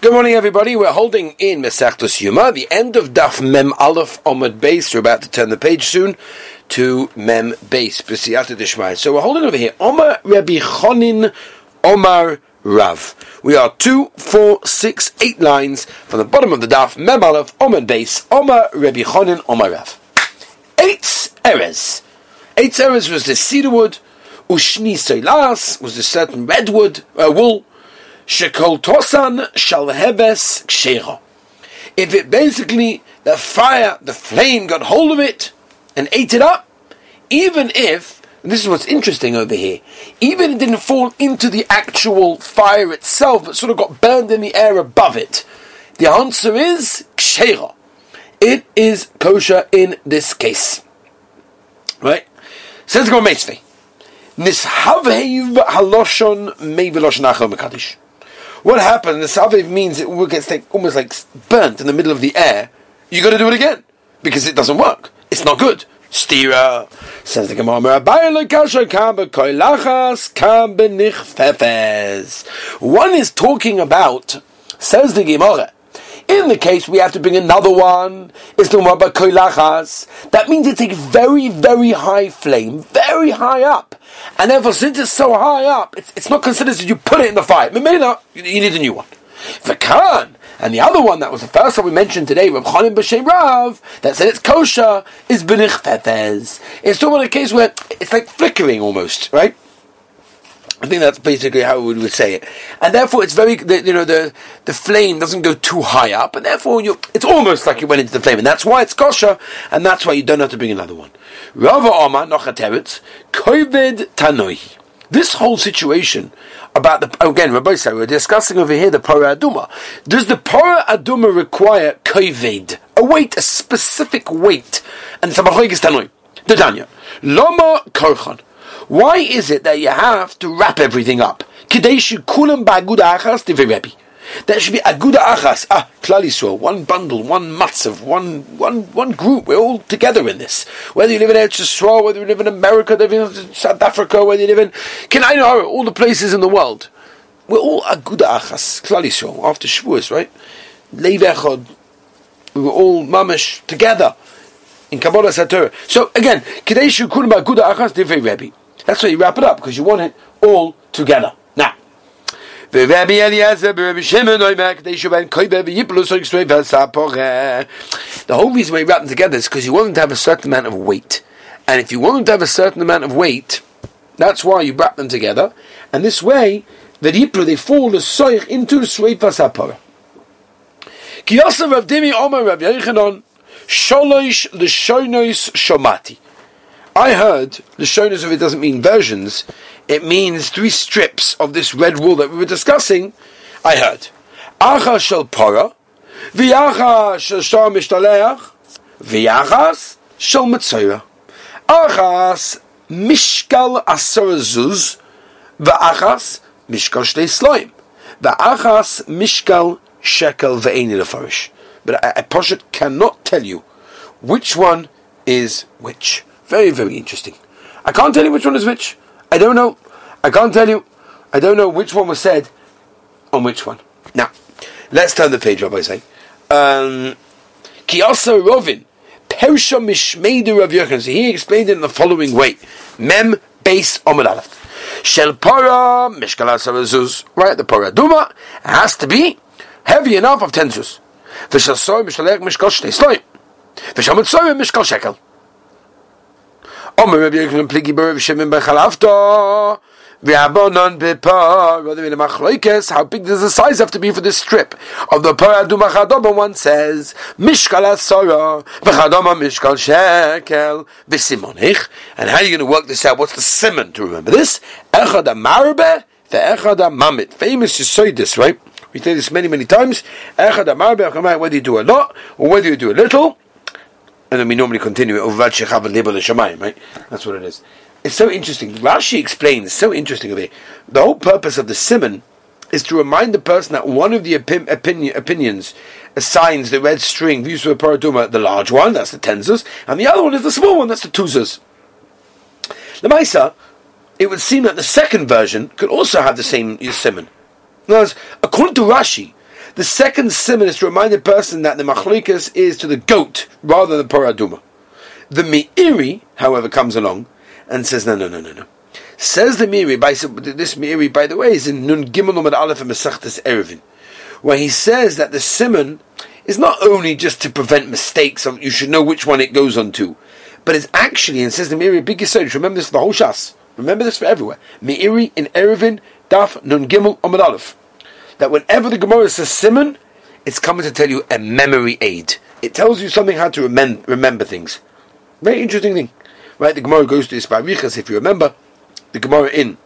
Good morning, everybody. We're holding in Mesechtus Yuma, the end of Daf Mem Aleph Omad Beis. We're about to turn the page soon to Mem Beis, B'siyata Dishmai. So we're holding over here, Omar Rabbi Chonin Omar Rav. We are two, four, six, eight lines from the bottom of the Daf Mem Aleph Omad Beis, Omar Rabbi Chonin Omar Rav. Eight Erez. Eight Erez was the cedar wood, Ushni Seilas was the certain redwood, uh, wool, Shekol tosan shalhebes kshecha. If it basically, the fire, the flame got hold of it and ate it up, even if, this is what's interesting over here, even it didn't fall into the actual fire itself, but sort of got burned in the air above it, the answer is kshecha. It is kosher in this case. Right? Says the Gometzvei. Nishavhev haloshon mevilosh nachal mekadish. What happened? The salve means it gets like, almost like burnt in the middle of the air. You got to do it again because it doesn't work. It's not good. Stira says the Gemara. One is talking about, says the Gemara. In the case we have to bring another one, it's the about koilachas. That means it's a very, very high flame, very high up. And therefore, since it's so high up, it's, it's not considered that you put it in the fire. Not, you need a new one. Vakan, and the other one that was the first one we mentioned today, Chanim B'Shem Rav, that said it's kosher, is Benich Fefez. It's still in a case where it's like flickering almost, right? I think that's basically how we would say it, and therefore it's very, the, you know, the the flame doesn't go too high up, and therefore it's almost like you went into the flame, and that's why it's kosher, and that's why you don't have to bring another one. Rava Omar Nochateretz Kovid Tanoi. This whole situation about the again, Rabbi said we're discussing over here the Pora Aduma. Does the Pora Aduma require kovid, a weight, a specific weight, and it's Tanoi. The Danya Loma Korchan. Why is it that you have to wrap everything up? There should be aguda achas, ah, klal one bundle, one matzav, one, one, one group. We're all together in this. Whether you live in Eretz Yisrael, whether you live in America, whether you live in South Africa, whether you live in, can I know all the places in the world. We're all aguda achas, klal after Shavuos, right? Leiv. We were all mamish together in Kabbalah Sator. So again, kadeshu kulam ba'aguda achas divrei Rebbe. That's why you wrap it up because you want it all together. Now, the whole reason why you wrap them together is because you want them to have a certain amount of weight. And if you want them to have a certain amount of weight, that's why you wrap them together. And this way, the yiplu, they fall the soich into the sveifas hapara. Kiyosav Rav Dimi Omer Rav Yochanan, Sholoish L'shoinois Shomati. I heard the shonus of it doesn't mean versions; it means three strips of this red wool that we were discussing. I heard acha shel para, v'yacha shel shar mishtaleach, v'yachas shel mitzayah. Achas mishkal asar zuz, v'achas mishkal shtei sloim, v'achas mishkal shekel ve'eni lefarish. But a, I cannot tell you which one is which. Very, very interesting. I can't tell you which one is which. I don't know. I can't tell you. I don't know which one was said on which one. Now, let's turn the page, Rabbi say. Um, Rovin, Persha Mishmeidu Rav Yochanan. So he explained it in the following way. Mem beis Omid. Shel Para Mishkal Asavazuz. Right, the Para Duma has to be heavy enough of ten zuz. V'shel Soy Mishkal Shnei Sloim. V'shel Mishkal Shekel. Omer Rabbi Pligi Ben. Rather in a machloikes, how big does the size have to be for this strip of the par aduma chadoma? One says mishkal asara v'chadoma mishkal shekel v'simonich. And how are you going to work this out? What's the simon to remember this? Echad amarbe amamit. Famous you say this, right? We say this many, many times. Echad amarbe, whether you do a lot or whether you do a little and then we normally continue it right? That's what it is. It's so interesting. Rashi explains, so interesting. The whole purpose of the simon is to remind the person that one of the opinion, opinions assigns the red string, views for paraduma, the large one, that's the tenzas, and the other one is the small one, that's the tuzas. The Maisa, it would seem that the second version could also have the same simon. In according to Rashi, The second simon is to remind the person that the machlikas is to the goat rather than paraduma. The Meiri, however, comes along and says, no, no, no, no, no. Says the Meiri, by, this Meiri, by the way, is in Nun Gimel Nomad Aleph and Mesachtes Eruvin, where he says that the simon is not only just to prevent mistakes, you should know which one it goes on to, but it's actually, and says the Meiri, big Yisod, remember this for the whole Shas, remember this for everywhere. Meiri in Eruvin, Daf Nun Gimel Omad Aleph. That whenever the Gemara says simon, it's coming to tell you a memory aid. It tells you something how to remem- remember things. Very interesting thing. Right, the Gemara goes to this by Riches, if you remember, the Gemara in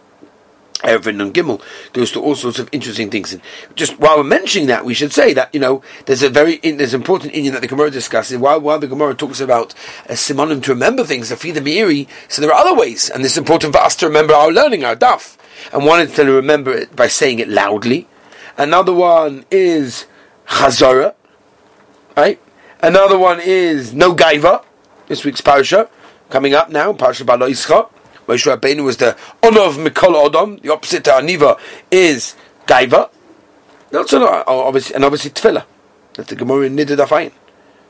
Eruvin and Gimel goes to all sorts of interesting things. And just while we're mentioning that, we should say that you know there's a very there's an important Indian that the Gemara discusses. While while the Gemara talks about a simonim to remember things, a feed the meiri, so there are other ways, and it's important for us to remember our learning, our daf. And one is to remember it by saying it loudly. Another one is chazara, right? Another one is no gaiva. This week's parsha coming up now, Parasha parsha baloischa. Moshe Rabbeinu was the honor of Mikol Odom. The opposite to Aniva is Gaiva. Not uh, obviously, and obviously Tefillah. That's the Gemara in Nidud Afayin.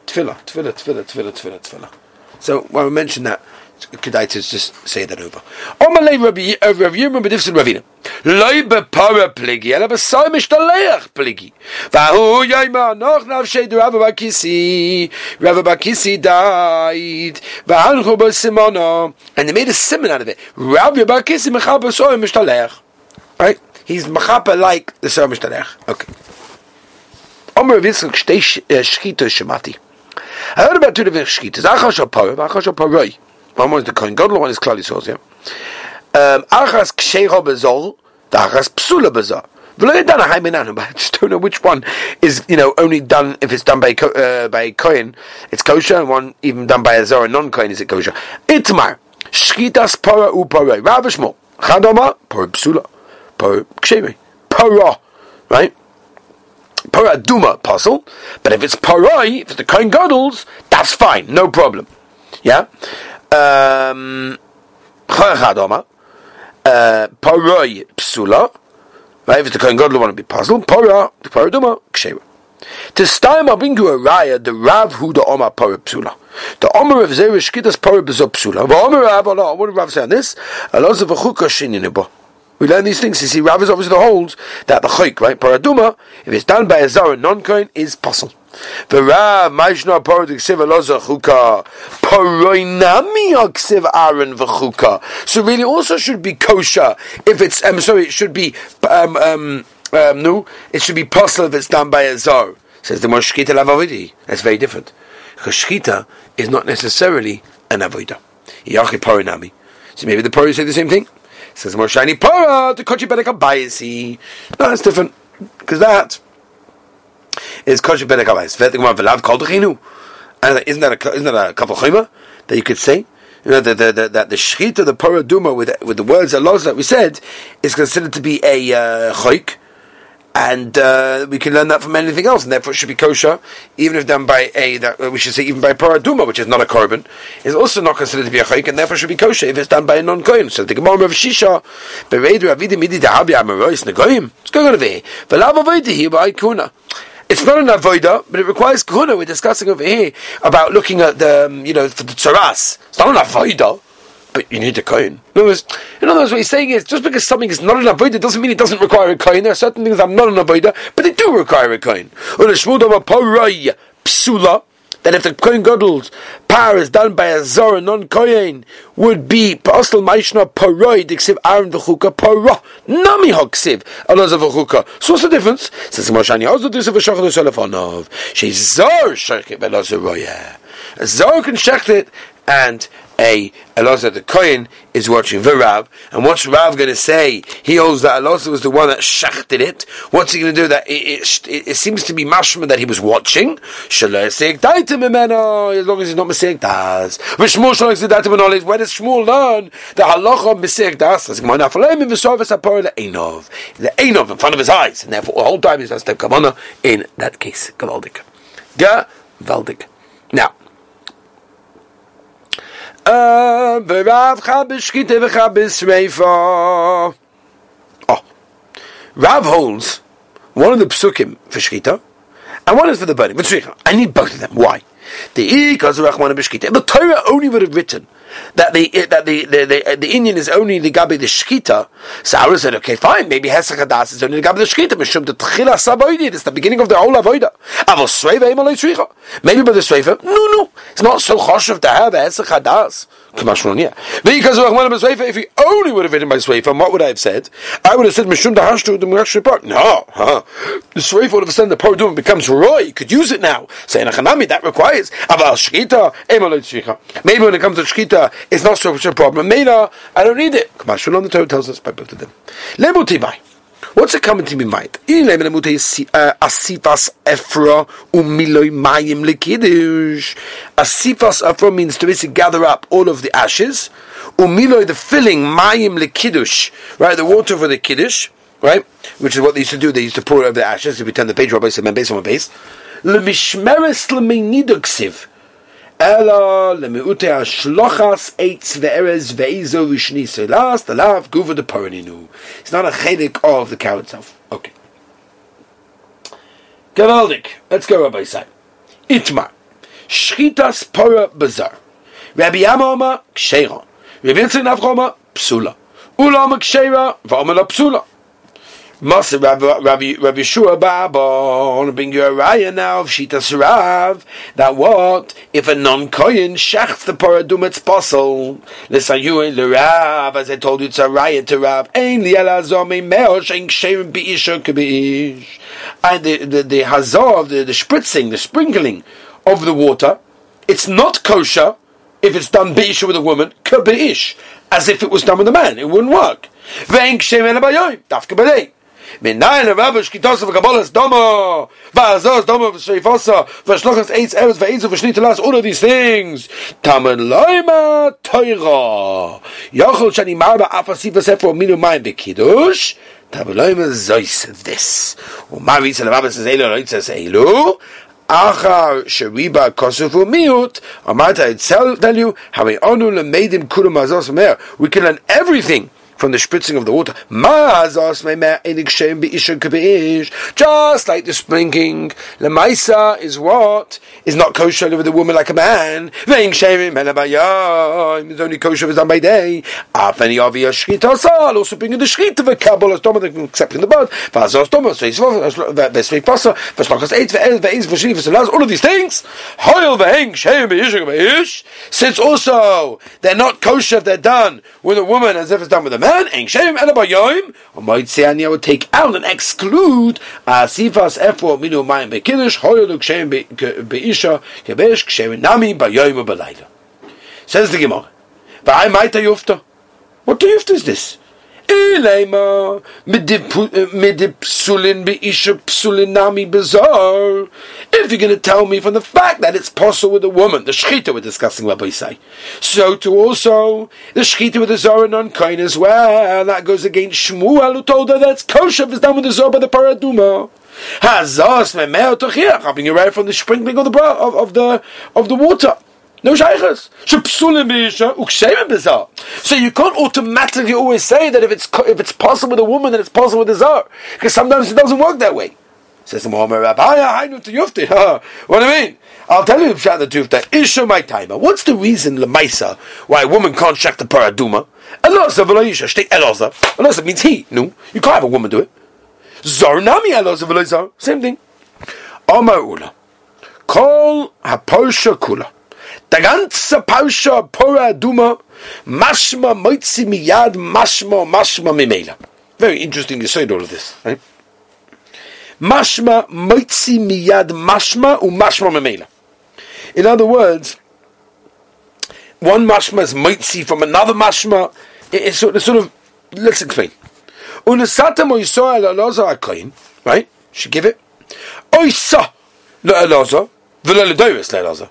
Tefillah, Tefillah, Tefillah, Tefillah, Tefillah, Tefillah. So when we mention that, kedai to just say that over. Omalei Rabbi Yirmiyah b'difsin Ravina. Bepara pligi, ela b'sai mishtaleach pligi. Vahu yayma noch navshei de Rabbi Bakisi. Rabbi Bakisi died. Vahanchu b'simono. And they made a simon out of it. Rabbi Bakisi mechal b'soi mishtaleach. Right? He's mechapa like the soi mishtaleach. Okay. Omer Yitzchak shtei shchito shemati. I heard about two different shchitas. Achas shal parah, achas shal paroi. One was the Kohen Gadol, one is Klal Yisrael, yeah? Um, achas ksheira bezol, the achas psula. But I just don't know which one is, you know, only done if it's done by uh, by Kohen, it's kosher, and one even done by a Zara non-Kohen is it kosher. Itmar, shchitas para u para, Rav Shmuel, chadoma, para psula, para ksheira, para, right? Para duma puzzle, but if it's paroi, if it's the Kohen Gadol's, that's fine, no problem. Yeah? Um, Chadoma, uh, Psula, right? If the Kohen Gadol want to be puzzled, Para, the Paraduma, Ksheva. To style bring you a raya, the Rav who the Omar Para Psula. The Omar of Zerish Kitas Para Bezo Psula. The Omar Rav, what did Rav say on this? Allah Chukka Shininibo. We learn these things. You see, Rav is obviously the holds that the Chayk, right? Paraduma, if it's done by a Zara non-Kohen, is possible. V'ra ma'ishna parod ksiv aloza chuka poroinami ksiv aaron v'chuka. So really, also should be kosher if it's. I'm um, sorry, it should be um um um no, it should be possible if it's done by a zar. Says the moshkita lavavidi. That's very different. Because shkita is not necessarily an avodah. Yachi porinami. So maybe the pori say the same thing. Says more shiny para to kochi bedek abayisi. No, that's different because that is kosher bedek abayis. Vet gemar velav kol dechinu. And isn't that a, isn't that a couple chayma that you could say? You know that the, the, the, the shchit of the paraduma with with the words Allah that we said is considered to be a uh, chayk, and uh, we can learn that from anything else, and therefore it should be kosher, even if done by a that we should say even by paraduma, which is not a korban, is also not considered to be a chayk, and therefore should be kosher if it's done by a non kohen. So the Gemara of Shisha, bereidu avidi midi dahabi amarois negoyim. It's going to be. It's not an avoida, but it requires kahuna. We're discussing over here about looking at the, um, you know, for the tzaras. It's not an avoida, but you need a kohen. In other, words, in other words, what he's saying is, just because something is not an avoida doesn't mean it doesn't require a kohen. There are certain things that are not an avoida, but they do require a kohen. Psula, that if the Kohen Gadol's power is done by a Zara non-Kohen, would be Pasal Maishna Paroi, Dixiv Aaron V'chuka Parah, Nami Hoksiv, Alaz V'chuka. So what's the difference? Says Moshani, Ozo Disav V'shachad V'shalafonov, She's Zar Shechit V'elaz Roya. A Zar can shecht it, and a Elazar the Kohen is watching the Rav, and what's Rav going to say? He holds that Elazar was the one that shachted it. What's he going to do? That it, it, it, seems to be mashma that he was watching. As long as he's not Masik Das. Where does Shmuel learn the halacha Masik Das? The Einov in front of his eyes, and therefore the whole time he has to have in that case. Gavaldik. Gavaldik. Now. Oh, Rav holds one of the psukim for shkita, and one is for the burning. I need both of them. Why? The The Torah only would have written that the eh, that the the, the, the Indian is only the gabi the shkita. So I said, okay, fine, maybe hesach hadas is only the gabi the shkita. Mishum the tchila saboidi. It's the beginning of the whole avoida. Avos sveiva emalei tzricha. Maybe by the sveiva, no, no, it's not so choshev to have hesach hadas. Because of Rahman if he only would have written by Sweifa, what would I have said? I would have said Mishum Dahashtu the Murashri No, huh? The Sweifa would have said the Paradum becomes Roy. You could use it now. Saying Achanami, that requires Aval Shkita, Maybe when it comes to Shkita, it's not so much a problem. Mela, I don't need it. Kamashul on the Torah tells us by both of them. What's it coming to me mind? Eh, asifas Ephra umiloi mayim lekiddush. Asifas Ephra means to basically gather up all of the ashes. Umiloi the filling mayim lekiddush. Right, the water for the kiddush. Right, which is what they used to do. They used to pour over the ashes. If you turn the page, Rabbi said, "Base on base." Lemishmeres lemeniduksiv. Ela lemiute ashlochas eitz ve'erez ve'izo v'shni selas alav guva de paraninu. It's not a chedik of the cow itself. Okay. Gavaldik. Let's go, Rabbi Sai. Itmar. Shchitas para bazar. Rabbi Yama ksheira. Rabbi Yitzchak Navchoma psula. Ulama ksheira v'amala psula. Masa Rabbi, Rabbi, Rabbi Shua to bring you a raya now of Shitas Rav, that what, if a non-koyin shachts the paradum, it's possible. Listen, you in the Rav, as I told you, it's a raya to Rav, ein li elazor me meosh, ein ksherim bi'isha kebi'ish. And the, the, the hazor, the, the spritzing, the sprinkling of the water, it's not kosher, if it's done bi'isha with a woman, kebi'ish, as if it was done with a man, it wouldn't work. Ve'en ksherim elabayoim, dafka b'dei. Menayin a rabbish kitosa v'kabolas domo v'azos domo v'shreifosa v'shlochas eitz eretz v'eitzu v'shnitalas all of these things. Tamen loima toira yochol shani marba afasi v'sefer minu mayim v'kiddush tamen loima zois this. U'mavi tzal rabbish says elu loitza says elu Achar Shariba Kosufu Miut, Amata, I tell you, how we honor Kurum Azos We can learn everything from the spritzing of the water. Just like the sprinkling, lemaisa is what is not kosher over the woman like a man. It's only kosher it's done by day. Also bringing the shchita of a kabbalah, accepting the blood. All of these things. Since also they're not kosher if they're done with a woman as if it's done with a man man, Eng Shem Elabayoim, or say I would take out and exclude uh, Asifas Efo Minu Mayim Bekiddush, Hoyoluk Shem Beisha, Kebesh Kshem Nami Bayoim Balayla. Says the Gemara. V'ai Maita Yufta. What the Yufta is this? If you're going to tell me from the fact that it's possible with a woman, the shechita we're discussing, Rabbi say, so to also the shechita with the zara non kain as well. That goes against Shmuel who told her that's kosher it's done with the zara by the paraduma. Hazas memel tochiach, having you right from the sprinkling of the of, of the of the water. No. So you can't automatically always say that if it's if it's possible with a woman, then it's possible with a zar, because sometimes it doesn't work that way. Says the Muhammad Rabbi, What do I mean? I'll tell you the truth that Isha my timer. What's the reason Lemaisa why a woman can't check the paraduma? Eloza v'loisha shtei eloza. Eloza means he. No, you can't have a woman do it. Zar nami eloza v'loizar. Same thing. Omar ula. Kol haposha kula. Der ganze Pausha Pora Duma Mashma Moitzi Miyad Mashma Mashma Mimela. Very interesting you said all of this, right? Mashma Moitzi Miyad Mashma Umashma Mimela. In other words, one mashma is moitzi from another mashma. It's sort of, sort of let's explain. Unasata moisoa laloza akoyin, right? Should give it. Oisa laloza, v'lo ledoiris laloza.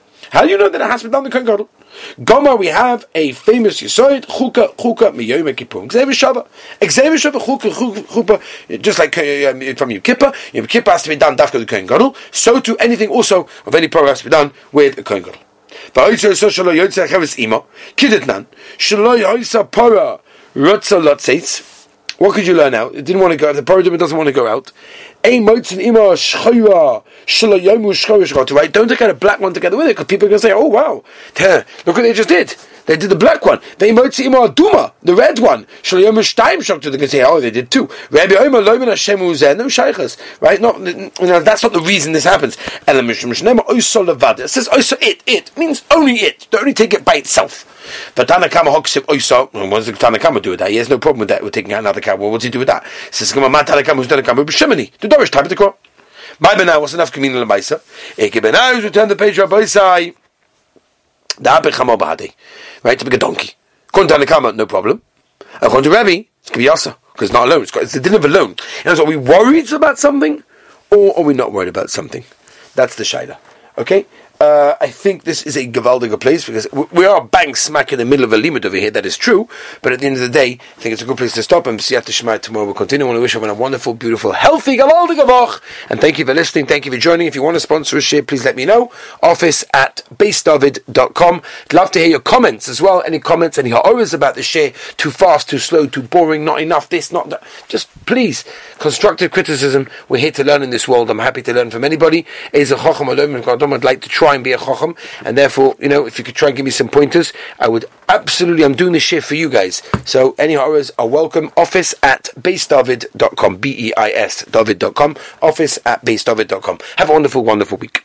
How do you know that it has to be done? The Kohen Gadol? Gomar, we have a famous Yisoid, Chuka, Chuka, Miyom Kippur. Xavier Shabbat. Xavier Shabbat, Chuka, Chuka, just like uh, from Yom Kippur, Yom Kippur has to be done dafka the Kohen so too anything also of any program has to be done with the Kohen ima, kidetnan, what could you learn out? It didn't want to go. out. The paradigm doesn't want to go out. Right? Don't take out a black one together with it because people are going to say, "Oh wow, look what they just did." They did the black one. They imotzi ima duma, the red one. Shalayom shtaim shokta. They can say, "Oh, they did two." Rabbi Omer loimen Hashem uzen no shaychas. Right? No, you know, that's not the reason this happens. Elam mishum shnema oisol levada. It says oisol it. It means only it. Don't only take it by itself. But Tanakama Hoksip Oiso, what does Tanakama do with that? He has no problem with that. We're taking out another cow. Well, what's he do with that? He says, Come on, Tanakama, who's Tanakama? B'Shimini. The Dorish type of the quote. My benai was enough communal Maisa. Eke benai was returned the page of Boisai. The. Right, to be a donkey. According to Tanakama, no problem. According to Rebbe, it's going to be Yasa. Because it's not alone. It's, got, it's the din of alone. And so are we worried about something? Or are we not worried about something? That's the Shaila. Okay? Uh, I think this is a Gavaldiga place because we are bang smack in the middle of a limit over here. That is true, but at the end of the day, I think it's a good place to stop. And see Siyat Shemai tomorrow we'll continue. I want to wish everyone a wonderful, beautiful, healthy Gavaldiga Vach. And thank you for listening. Thank you for joining. If you want to sponsor a share, please let me know. Office at beisdavid.com. I'd love to hear your comments as well. Any comments, any horrors about the share? Too fast, too slow, too boring, not enough, this, not that. Just please, constructive criticism. We're here to learn in this world. I'm happy to learn from anybody. Is a I'd like to try try and be a chacham, and therefore, you know, if you could try and give me some pointers, I would absolutely. I'm doing this shift for you guys, so any horrors are welcome. Office at beisdavid.com, b e i s david.com. Office at beisdavid.com. Have a wonderful, wonderful week.